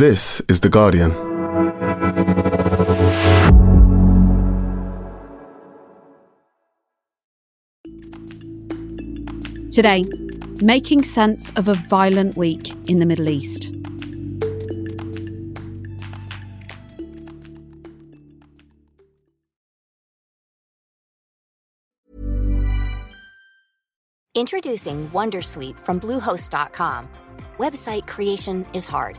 This is The Guardian. Today, making sense of a violent week in the Middle East. Introducing Wondersuite from Bluehost.com. Website creation is hard,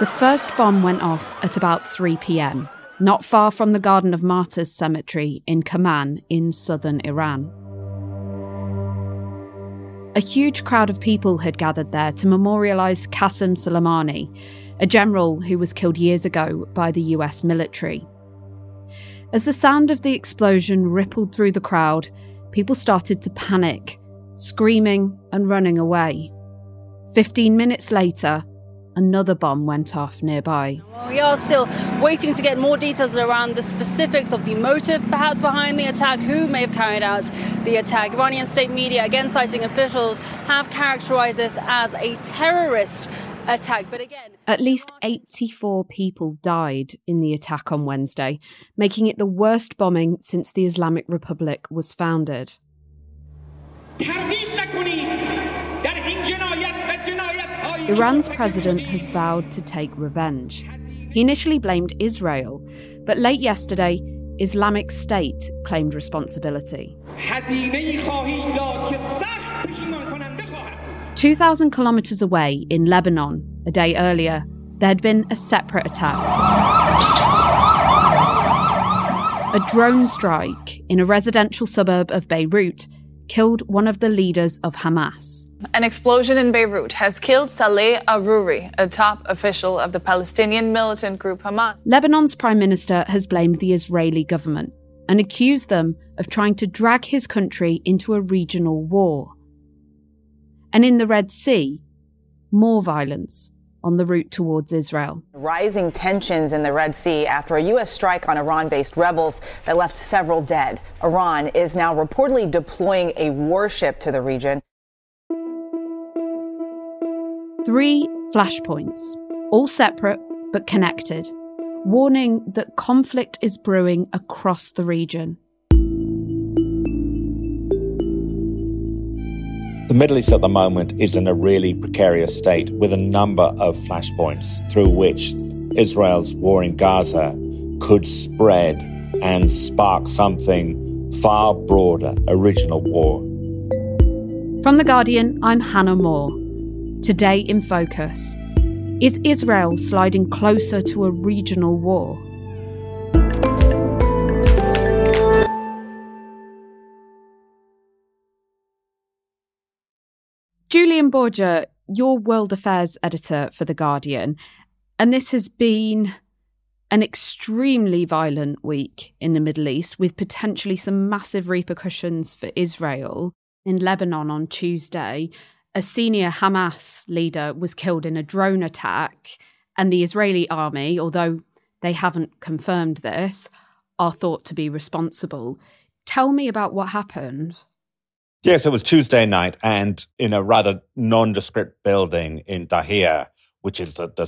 The first bomb went off at about 3 pm, not far from the Garden of Martyrs cemetery in Kerman in southern Iran. A huge crowd of people had gathered there to memorialise Qasem Soleimani, a general who was killed years ago by the US military. As the sound of the explosion rippled through the crowd, people started to panic, screaming and running away. Fifteen minutes later, another bomb went off nearby. We are still waiting to get more details around the specifics of the motive perhaps behind the attack, who may have carried out the attack. Iranian state media, again citing officials, have characterized this as a terrorist attack. But again, At least 84 people died in the attack on Wednesday, making it the worst bombing since the Islamic Republic was founded. Iran's president has vowed to take revenge. He initially blamed Israel, but late yesterday, Islamic State claimed responsibility. 2,000 kilometres away in Lebanon, a day earlier, there had been a separate attack. A drone strike in a residential suburb of Beirut killed one of the leaders of Hamas. An explosion in Beirut has killed Saleh Arouri, a top official of the Palestinian militant group Hamas. Lebanon's prime minister has blamed the Israeli government and accused them of trying to drag his country into a regional war. And in the Red Sea, more violence on the route towards Israel. Rising tensions in the Red Sea after a U.S. strike on Iran based rebels that left several dead. Iran is now reportedly deploying a warship to the region. Three flashpoints, all separate but connected, warning that conflict is brewing across the region. The Middle East at the moment is in a really precarious state with a number of flashpoints through which Israel's war in Gaza could spread and spark something far broader, a regional war. From The Guardian, I'm Hannah Moore. Today in Focus Is Israel sliding closer to a regional war? Julian Borger, your world affairs editor for The Guardian, and this has been an extremely violent week in the Middle East with potentially some massive repercussions for Israel. In Lebanon on Tuesday, a senior Hamas leader was killed in a drone attack, and the Israeli army, although they haven't confirmed this, are thought to be responsible. Tell me about what happened. Yes, it was Tuesday night, and in a rather nondescript building in Dahia, which is the, the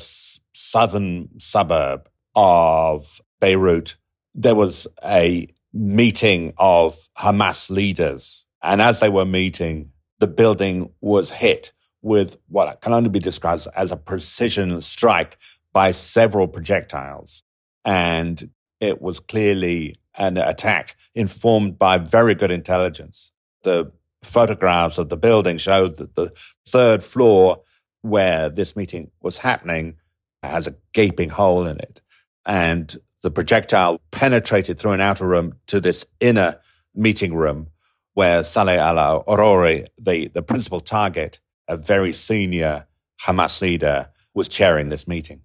southern suburb of Beirut, there was a meeting of Hamas leaders. And as they were meeting, the building was hit with what can only be described as a precision strike by several projectiles. And it was clearly an attack informed by very good intelligence. The photographs of the building showed that the third floor where this meeting was happening has a gaping hole in it. And the projectile penetrated through an outer room to this inner meeting room where Saleh al Aruri, the, the principal target, a very senior Hamas leader, was chairing this meeting.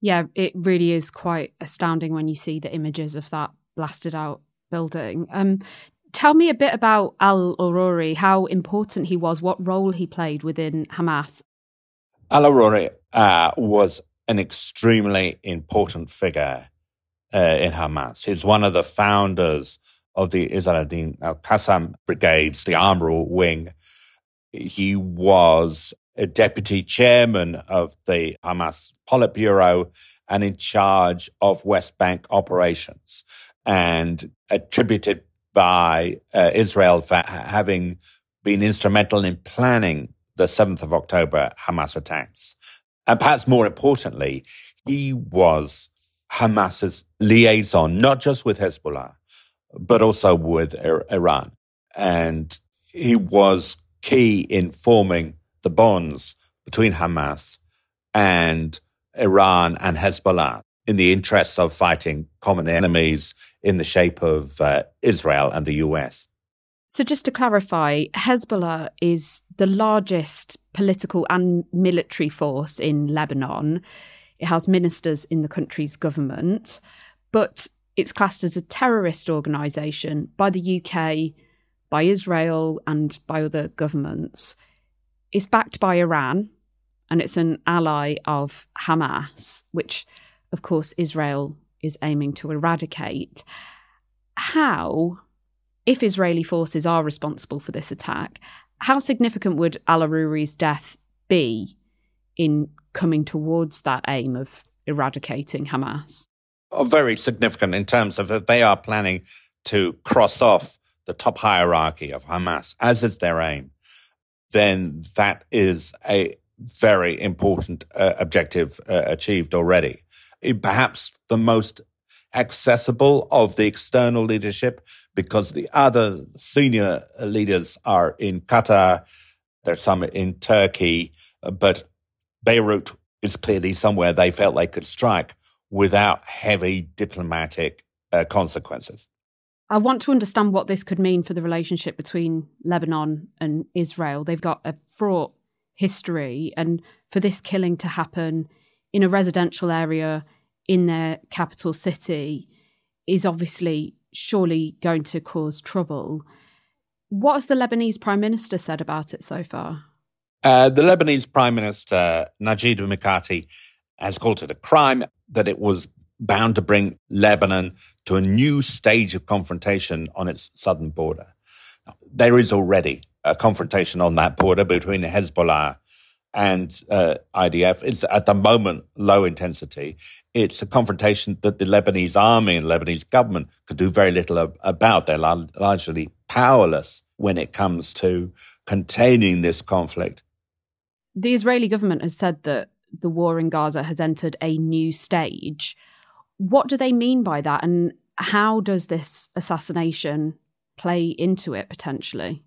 Yeah, it really is quite astounding when you see the images of that blasted out building. Um, tell me a bit about Al Aruri, how important he was, what role he played within Hamas. Al Aruri uh, was an extremely important figure uh, in Hamas. He's one of the founders of the Izz al Qassam brigades, the armorer wing. He was a deputy chairman of the Hamas Politburo and in charge of West Bank operations and attributed by uh, Israel for having been instrumental in planning the 7th of October Hamas attacks. And perhaps more importantly, he was Hamas's liaison, not just with Hezbollah, but also with Iran. And he was key in forming the bonds between Hamas and Iran and Hezbollah in the interests of fighting common enemies in the shape of uh, Israel and the US. So, just to clarify, Hezbollah is the largest political and military force in Lebanon. It has ministers in the country's government, but it's classed as a terrorist organisation by the UK, by Israel, and by other governments. It's backed by Iran, and it's an ally of Hamas, which, of course, Israel is aiming to eradicate. How if Israeli forces are responsible for this attack, how significant would Al Aruri's death be in coming towards that aim of eradicating Hamas? Oh, very significant in terms of that they are planning to cross off the top hierarchy of Hamas, as is their aim, then that is a very important uh, objective uh, achieved already. Perhaps the most accessible of the external leadership because the other senior leaders are in Qatar. There's some in Turkey, but Beirut is clearly somewhere they felt they could strike without heavy diplomatic uh, consequences. I want to understand what this could mean for the relationship between Lebanon and Israel. They've got a fraught history, and for this killing to happen in a residential area in their capital city is obviously surely going to cause trouble. What has the Lebanese Prime Minister said about it so far? Uh, the Lebanese Prime Minister, Najib Mikati, has called it a crime, that it was bound to bring Lebanon to a new stage of confrontation on its southern border. There is already a confrontation on that border between Hezbollah and uh, IDF. It's at the moment low intensity. It's a confrontation that the Lebanese army and Lebanese government could do very little about. They're largely powerless when it comes to containing this conflict. The Israeli government has said that the war in Gaza has entered a new stage. What do they mean by that? And how does this assassination play into it potentially?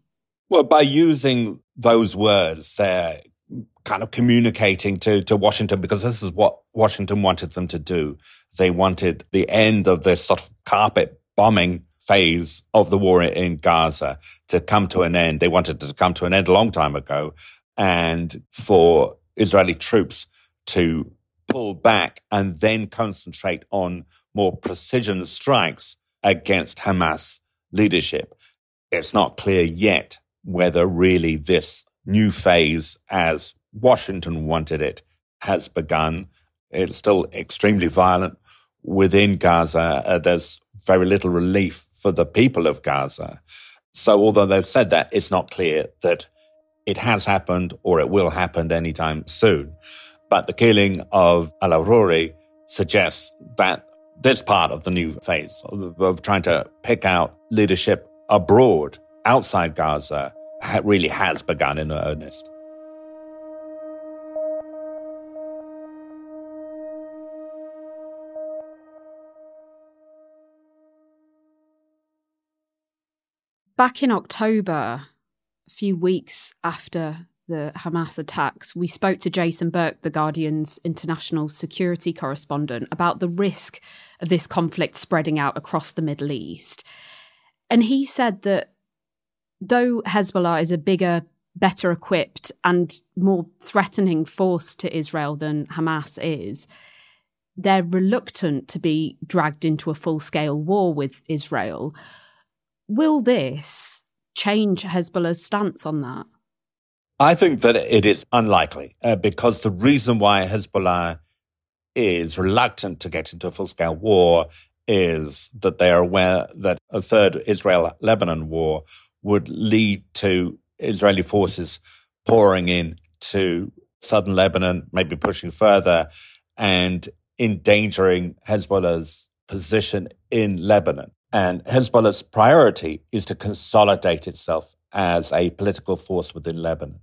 Well, by using those words, they're kind of communicating to, to Washington because this is what Washington wanted them to do. They wanted the end of this sort of carpet bombing phase of the war in Gaza to come to an end. They wanted it to come to an end a long time ago and for Israeli troops to pull back and then concentrate on more precision strikes against Hamas leadership. It's not clear yet whether really this new phase as Washington wanted it has begun. It's still extremely violent within Gaza. Uh, there's very little relief for the people of Gaza. So although they've said that, it's not clear that it has happened or it will happen anytime soon. But the killing of Al Aruri suggests that this part of the new phase of, of trying to pick out leadership abroad, outside Gaza, really has begun in earnest. Back in October, a few weeks after the Hamas attacks, we spoke to Jason Burke, the Guardian's international security correspondent, about the risk of this conflict spreading out across the Middle East. And he said that though Hezbollah is a bigger, better equipped, and more threatening force to Israel than Hamas is, they're reluctant to be dragged into a full scale war with Israel. Will this change Hezbollah's stance on that? I think that it is unlikely uh, because the reason why Hezbollah is reluctant to get into a full scale war is that they are aware that a third Israel Lebanon war would lead to Israeli forces pouring in to southern Lebanon, maybe pushing further and endangering Hezbollah's position in Lebanon. And Hezbollah's priority is to consolidate itself as a political force within Lebanon.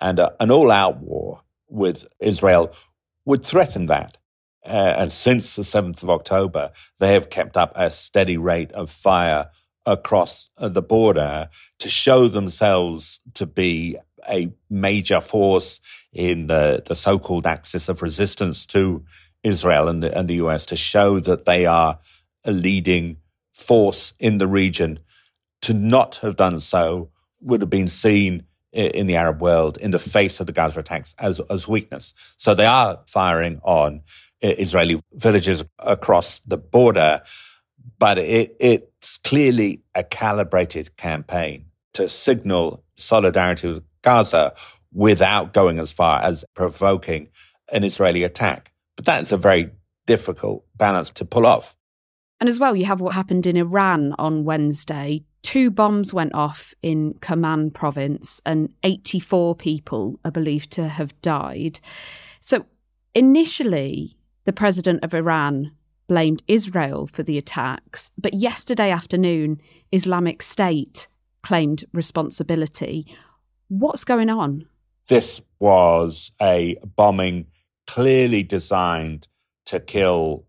And uh, an all out war with Israel would threaten that. Uh, and since the 7th of October, they have kept up a steady rate of fire across uh, the border to show themselves to be a major force in the, the so-called axis of resistance to Israel and the, and the US, to show that they are a leading force in the region. To not have done so would have been seen in the Arab world in the face of the Gaza attacks as, as weakness. So they are firing on uh, Israeli villages across the border, but it, it's clearly a calibrated campaign to signal solidarity with Gaza without going as far as provoking an Israeli attack. But that's a very difficult balance to pull off. And as well, you have what happened in Iran on Wednesday two bombs went off in Kerman province, and 84 people are believed to have died. So, initially, the president of Iran blamed Israel for the attacks, but yesterday afternoon, Islamic State claimed responsibility. What's going on? This was a bombing clearly designed to kill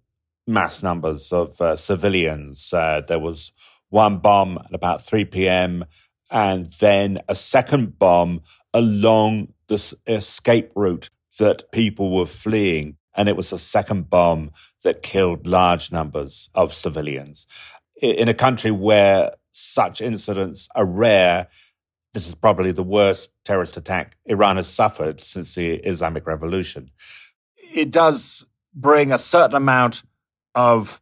mass numbers of uh, civilians. Uh, there was one bomb at about 3 p.m., and then a second bomb along the escape route that people were fleeing. And it was a second bomb that killed large numbers of civilians. In a country where such incidents are rare, this is probably the worst terrorist attack Iran has suffered since the Islamic Revolution. It does bring a certain amount of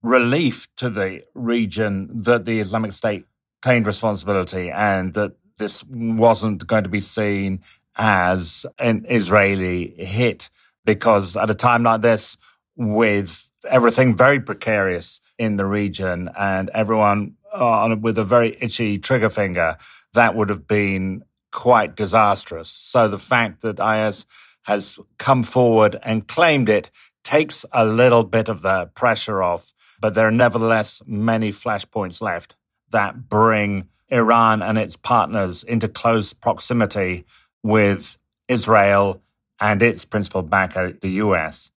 relief to the region that the Islamic State claimed responsibility and that this wasn't going to be seen as an Israeli hit because at a time like this, with everything very precarious in the region and everyone on, with a very itchy trigger finger, that would have been quite disastrous. So the fact that IS has come forward and claimed it takes a little bit of the pressure off but there are nevertheless many flashpoints left that bring Iran and its partners into close proximity with Israel and its principal backer, the US.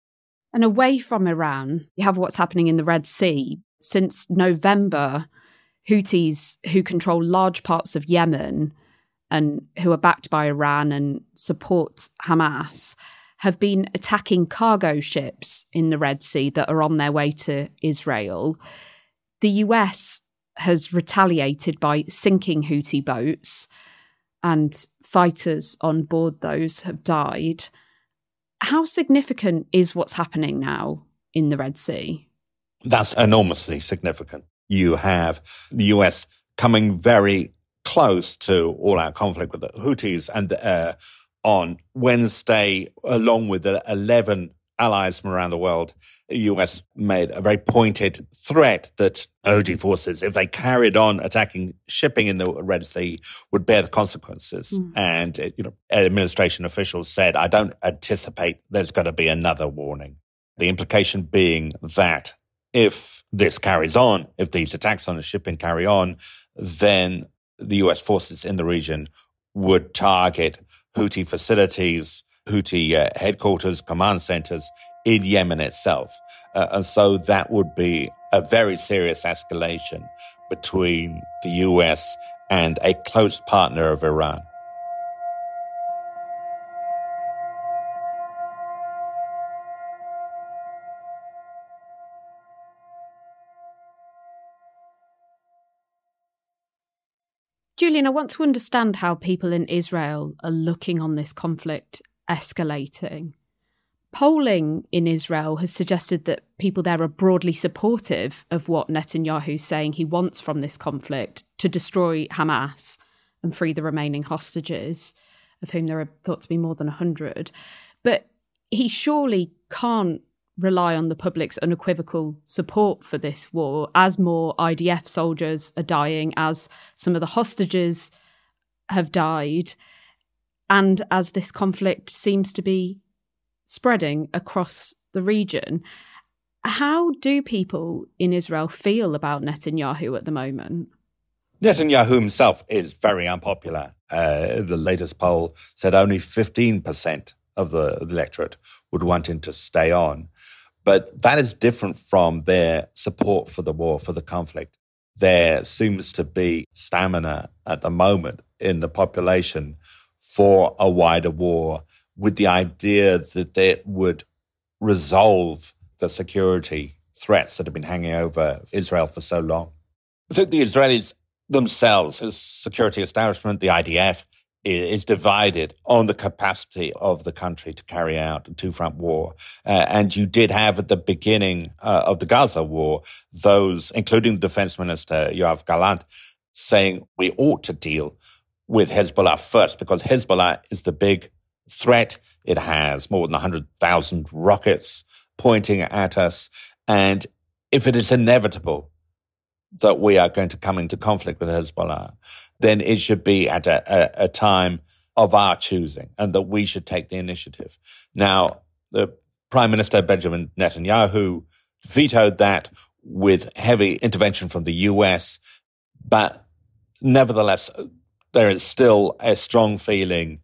And away from Iran, you have what's happening in the Red Sea. Since November, Houthis, who control large parts of Yemen and who are backed by Iran and support Hamas, have been attacking cargo ships in the Red Sea that are on their way to Israel. The US has retaliated by sinking Houthi boats, and fighters on board those have died. How significant is what's happening now in the Red Sea? That's enormously significant. You have the US coming very close to all out conflict with the Houthis and uh, on Wednesday, along with the 11 allies from around the world, the US made a very pointed threat that Houthi forces, if they carried on attacking shipping in the Red Sea, would bear the consequences. Mm. And, you know, administration officials said, I don't anticipate there's going to be another warning. The implication being that if this carries on, if these attacks on the shipping carry on, then the US forces in the region would target Houthi facilities, Houthi uh, headquarters, command centers in Yemen itself. Uh, and so that would be a very serious escalation between the US and a close partner of Iran. Julian, I want to understand how people in Israel are looking on this conflict escalating. Polling in Israel has suggested that people there are broadly supportive of what Netanyahu's saying he wants from this conflict to destroy Hamas and free the remaining hostages, of whom there are thought to be more than 100. But he surely can't rely on the public's unequivocal support for this war as more IDF soldiers are dying, as some of the hostages have died, and as this conflict seems to be spreading across the region. How do people in Israel feel about Netanyahu at the moment? Netanyahu himself is very unpopular. Uh, the latest poll said only 15% of the electorate would want him to stay on. But that is different from their support for the war, for the conflict. There seems to be stamina at the moment in the population for a wider war with the idea that it would resolve the security threats that have been hanging over Israel for so long. I think the Israelis themselves, the security establishment, the IDF, is divided on the capacity of the country to carry out a two front war. Uh, and you did have at the beginning uh, of the Gaza war, those, including Defense Minister Yoav Gallant, saying we ought to deal with Hezbollah first because Hezbollah is the big threat. It has more than 100,000 rockets pointing at us. And if it is inevitable that we are going to come into conflict with Hezbollah, then it should be at a, a, a time of our choosing and that we should take the initiative. Now, the Prime Minister Benjamin Netanyahu vetoed that with heavy intervention from the US, but nevertheless, there is still a strong feeling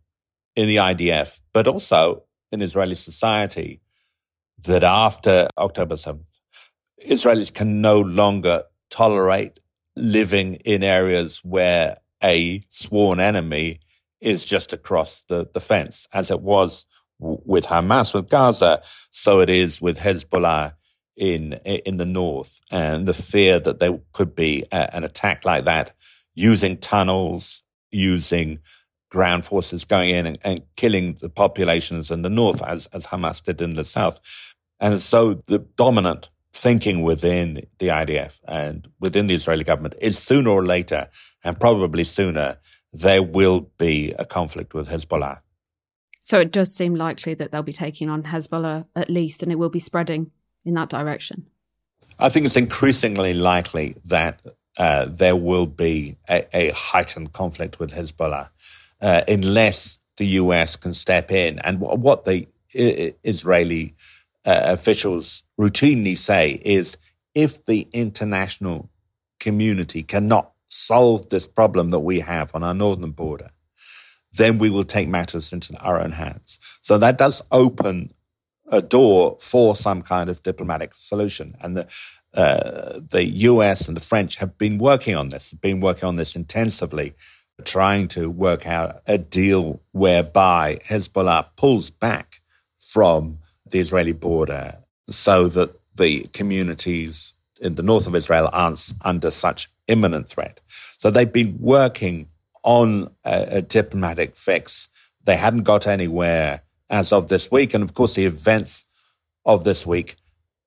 in the IDF, but also in Israeli society, that after October 7th, Israelis can no longer tolerate living in areas where a sworn enemy is just across the, the fence, as it was w- with Hamas, with Gaza, so it is with Hezbollah in in the north, and the fear that there could be a, an attack like that using tunnels, using ground forces going in and, and, killing the populations in the north, as, as Hamas did in the south. And so the dominant thinking within the IDF and within the Israeli government is sooner or later, and probably sooner, there will be a conflict with Hezbollah. So it does seem likely that they'll be taking on Hezbollah at least, and it will be spreading in that direction. I think it's increasingly likely that uh, there will be a, a, heightened conflict with Hezbollah uh, unless the US can step in. And what the Israeli uh, officials routinely say is if the international community cannot solve this problem that we have on our northern border, then we will take matters into our own hands. So that does open a door for some kind of diplomatic solution. And the, uh, the US and the French have been working on this, been working on this intensively trying to work out a deal whereby Hezbollah pulls back from the Israeli border so that the communities in the north of Israel aren't under such imminent threat. So they've been working on a, a diplomatic fix. They hadn't got anywhere as of this week. And of course, the events of this week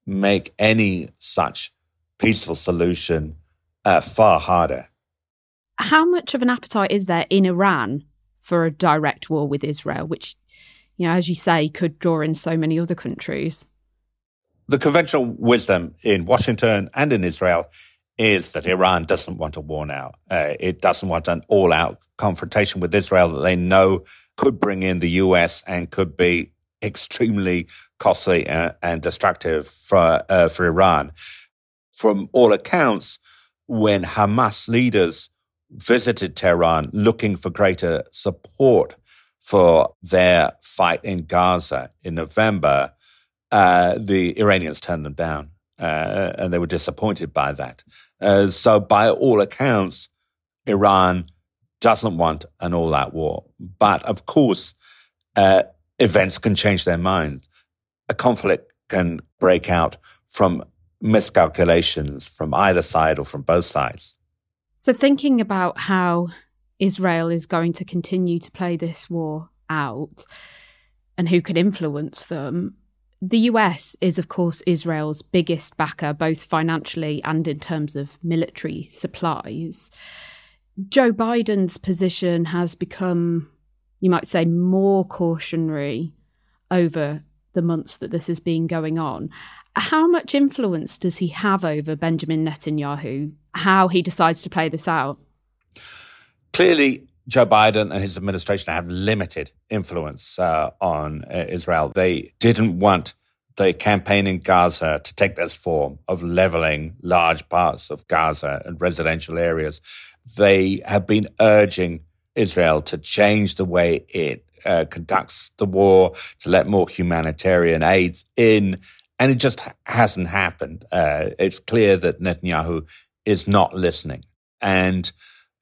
make any such peaceful solution uh, far harder how much of an appetite is there in Iran for a direct war with Israel, which, you know, as you say, could draw in so many other countries? The conventional wisdom in Washington and in Israel is that Iran doesn't want a war now. Uh, it doesn't want an all out confrontation with Israel that they know could bring in the US and could be extremely costly and, uh, and destructive for, uh, for Iran. From all accounts, when Hamas leaders visited Tehran looking for greater support for their fight in Gaza in November, uh, the Iranians turned them down. Uh, and they were disappointed by that. Uh, so, by all accounts, Iran doesn't want an all out war. But of course, uh, events can change their mind. A conflict can break out from miscalculations from either side or from both sides. So, thinking about how Israel is going to continue to play this war out and who could influence them. The US is, of course, Israel's biggest backer, both financially and in terms of military supplies. Joe Biden's position has become, you might say, more cautionary over the months that this has been going on. How much influence does he have over Benjamin Netanyahu, how he decides to play this out? Clearly, Joe Biden and his administration have limited influence uh, on uh, Israel. They didn't want the campaign in Gaza to take this form of leveling large parts of Gaza and residential areas. They have been urging Israel to change the way it uh, conducts the war, to let more humanitarian aid in. And it just hasn't happened. Uh, it's clear that Netanyahu is not listening. And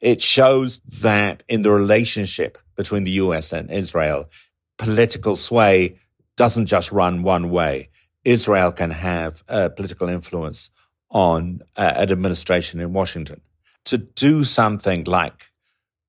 it shows that in the relationship between the US and Israel, political sway doesn't just run one way. Israel can have political influence on uh, an administration in Washington. To do something like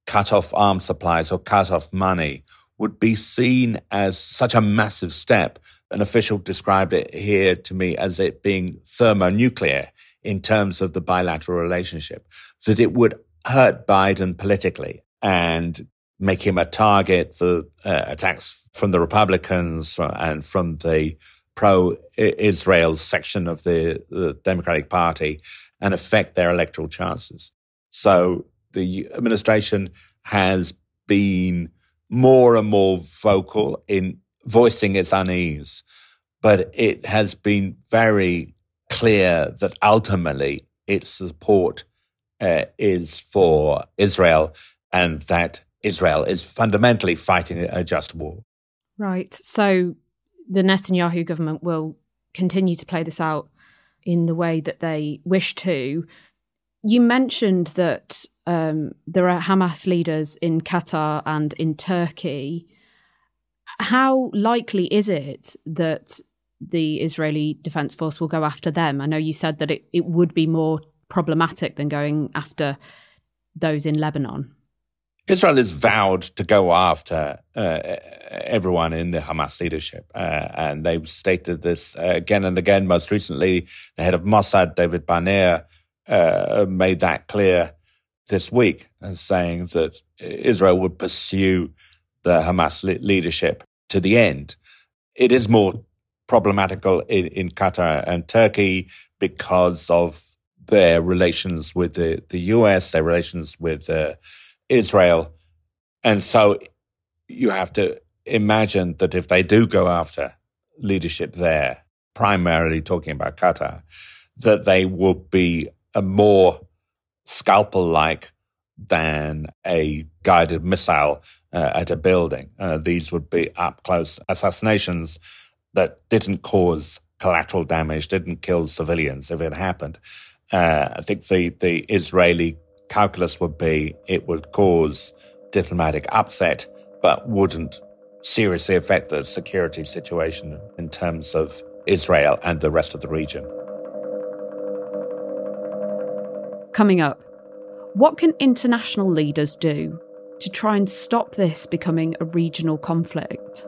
cut off arms supplies or cut off money would be seen as such a massive step. An official described it here to me as it being thermonuclear in terms of the bilateral relationship, that it would hurt Biden politically and make him a target for uh, attacks from the Republicans and from the pro Israel section of the, the, Democratic Party and affect their electoral chances. So the administration has been more and more vocal in voicing its unease, but it has been very clear that ultimately its support uh, is for Israel and that Israel is fundamentally fighting a just war. Right. So the Netanyahu government will continue to play this out in the way that they wish to. You mentioned that um, there are Hamas leaders in Qatar and in Turkey. How likely is it that the Israeli Defense Force will go after them? I know you said that it, it would be more problematic than going after those in Lebanon. Israel has vowed to go after uh, everyone in the Hamas leadership, uh, and they've stated this uh, again and again. Most recently, the head of Mossad, David Barnea, uh, made that clear this week, as saying that Israel would pursue the Hamas le- leadership to the end. It is more problematical in, in Qatar and Turkey because of their relations with the, the US, their relations with uh, Israel. And so you have to imagine that if they do go after leadership there, primarily talking about Qatar, that they would be a more scalpel like than a guided missile uh, at a building. Uh, these would be up close assassinations that didn't cause collateral damage, didn't kill civilians if it happened. Uh, I think the, the Israeli calculus would be it would cause diplomatic upset, but wouldn't seriously affect the security situation in terms of Israel and the rest of the region. Coming up, what can international leaders do to try and stop this becoming a regional conflict?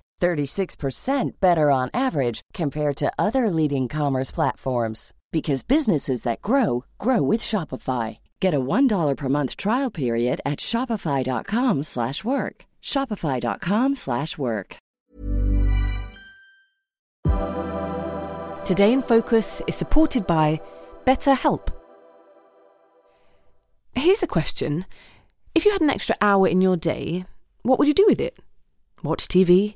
36% better on average compared to other leading commerce platforms because businesses that grow grow with Shopify. Get a $1 per month trial period at shopify.com/work. shopify.com/work. Today in Focus is supported by BetterHelp. Here's a question. If you had an extra hour in your day, what would you do with it? Watch TV?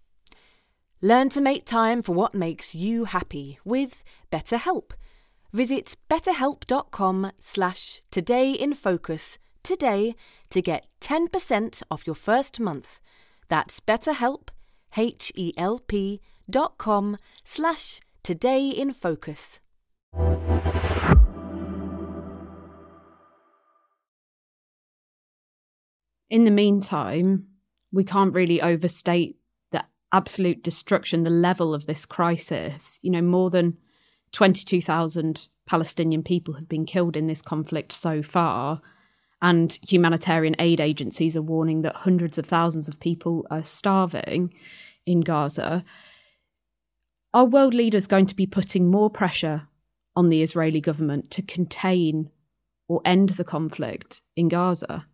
Learn to make time for what makes you happy with BetterHelp. Visit betterhelp.com slash todayinfocus today to get 10% off your first month. That's betterhelp, H-E-L-P dot com slash todayinfocus. In the meantime, we can't really overstate absolute destruction, the level of this crisis. You know, more than 22,000 Palestinian people have been killed in this conflict so far. And humanitarian aid agencies are warning that hundreds of thousands of people are starving in Gaza. Are world leaders going to be putting more pressure on the Israeli government to contain or end the conflict in Gaza?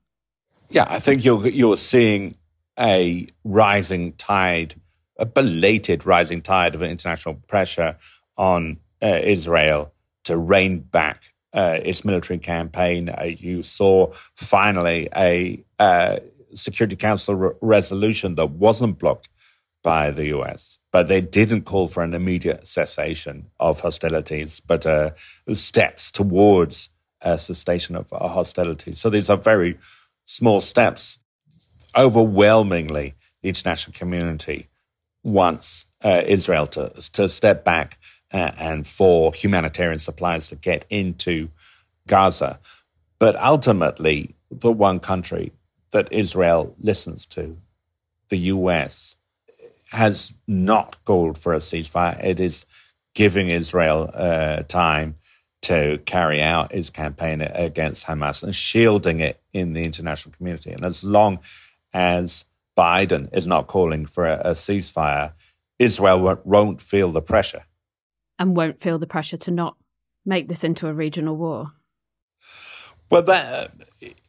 Yeah, I think you're you're seeing a rising tide, a belated rising tide of international pressure on uh, Israel to rein back uh, its military campaign. Uh, you saw finally a uh, Security Council re- resolution that wasn't blocked by the US, but they didn't call for an immediate cessation of hostilities, but uh, steps towards a cessation of hostilities. So these are very small steps. Overwhelmingly, the international community wants uh, Israel to, to step back uh, and for humanitarian supplies to get into Gaza. But ultimately, the one country that Israel listens to, the US, has not called for a ceasefire. It is giving Israel uh, time to carry out its campaign against Hamas and shielding it in the international community. And as long as Biden is not calling for a, a ceasefire, Israel won't, won't feel the pressure. And won't feel the pressure to not make this into a regional war. Well, that,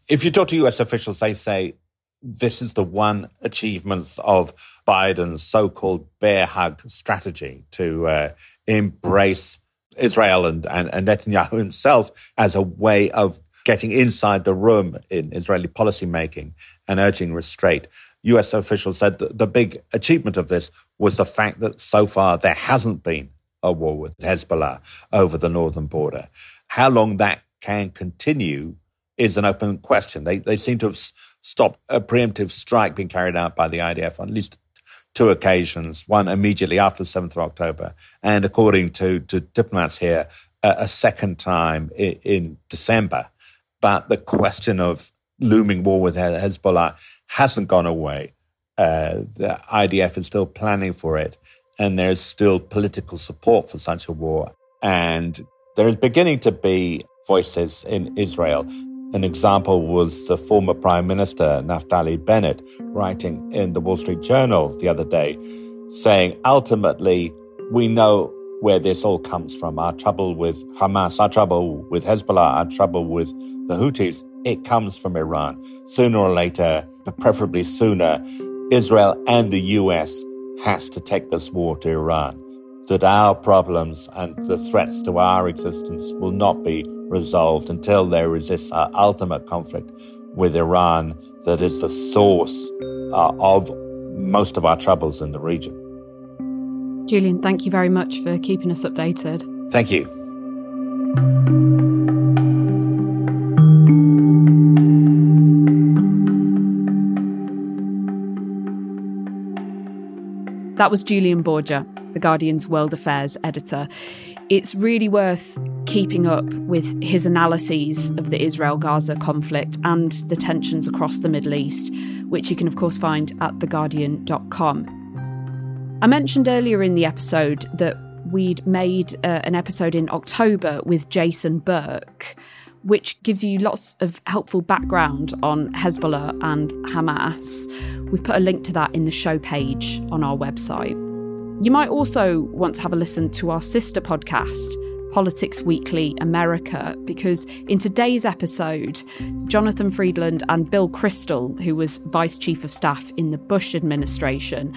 if you talk to US officials, they say this is the one achievement of Biden's so called bear hug strategy to uh, embrace Israel and, and, and Netanyahu himself as a way of getting inside the room in Israeli policymaking and urging restraint. US officials said the big achievement of this was the fact that so far there hasn't been a war with Hezbollah over the northern border. How long that can continue is an open question. They, they seem to have stopped a preemptive strike being carried out by the IDF on at least two occasions, one immediately after the 7th of October, and according to, to diplomats here, a, a second time in, in, December. But the question of looming war with Hezbollah hasn't gone away. Uh, the IDF is still planning for it, and there's still political support for such a war. And there is beginning to be voices in Israel an example was the former Prime Minister Naftali Bennett writing in the Wall Street Journal the other day, saying, ultimately, we know where this all comes from. Our trouble with Hamas, our trouble with Hezbollah, our trouble with the Houthis, it comes from Iran. Sooner or later, but preferably sooner, Israel and the US has to take this war to Iran that our problems and the threats to our existence will not be resolved until there is this uh, ultimate conflict with Iran that is the source uh, of most of our troubles in the region. Julian, thank you very much for keeping us updated. Thank you. That was Julian Borger, The Guardian's World Affairs editor. It's really worth keeping up with his analyses of the Israel Gaza conflict and the tensions across the Middle East, which you can, of course, find at theguardian.com. I mentioned earlier in the episode that we'd made uh, an episode in October with Jason Burke, which gives you lots of helpful background on Hezbollah and Hamas. We've put a link to that in the show page on our website. You might also want to have a listen to our sister podcast, Politics Weekly America, because in today's episode, Jonathan Freedland and Bill Kristol, who was Vice Chief of Staff in the Bush administration,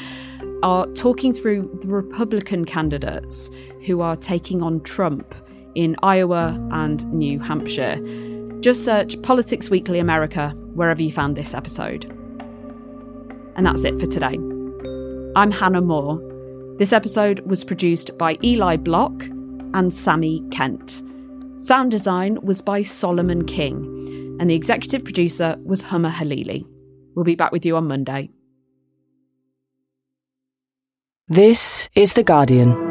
are talking through the Republican candidates who are taking on Trump in Iowa and New Hampshire. Just search Politics Weekly America wherever you found this episode. And that's it for today. I'm Hannah Moore. This episode was produced by Eli Block and Sami Kent. Sound design was by Solomon King, and the executive producer was Homa Khaleeli. We'll be back with you on Monday. This is The Guardian.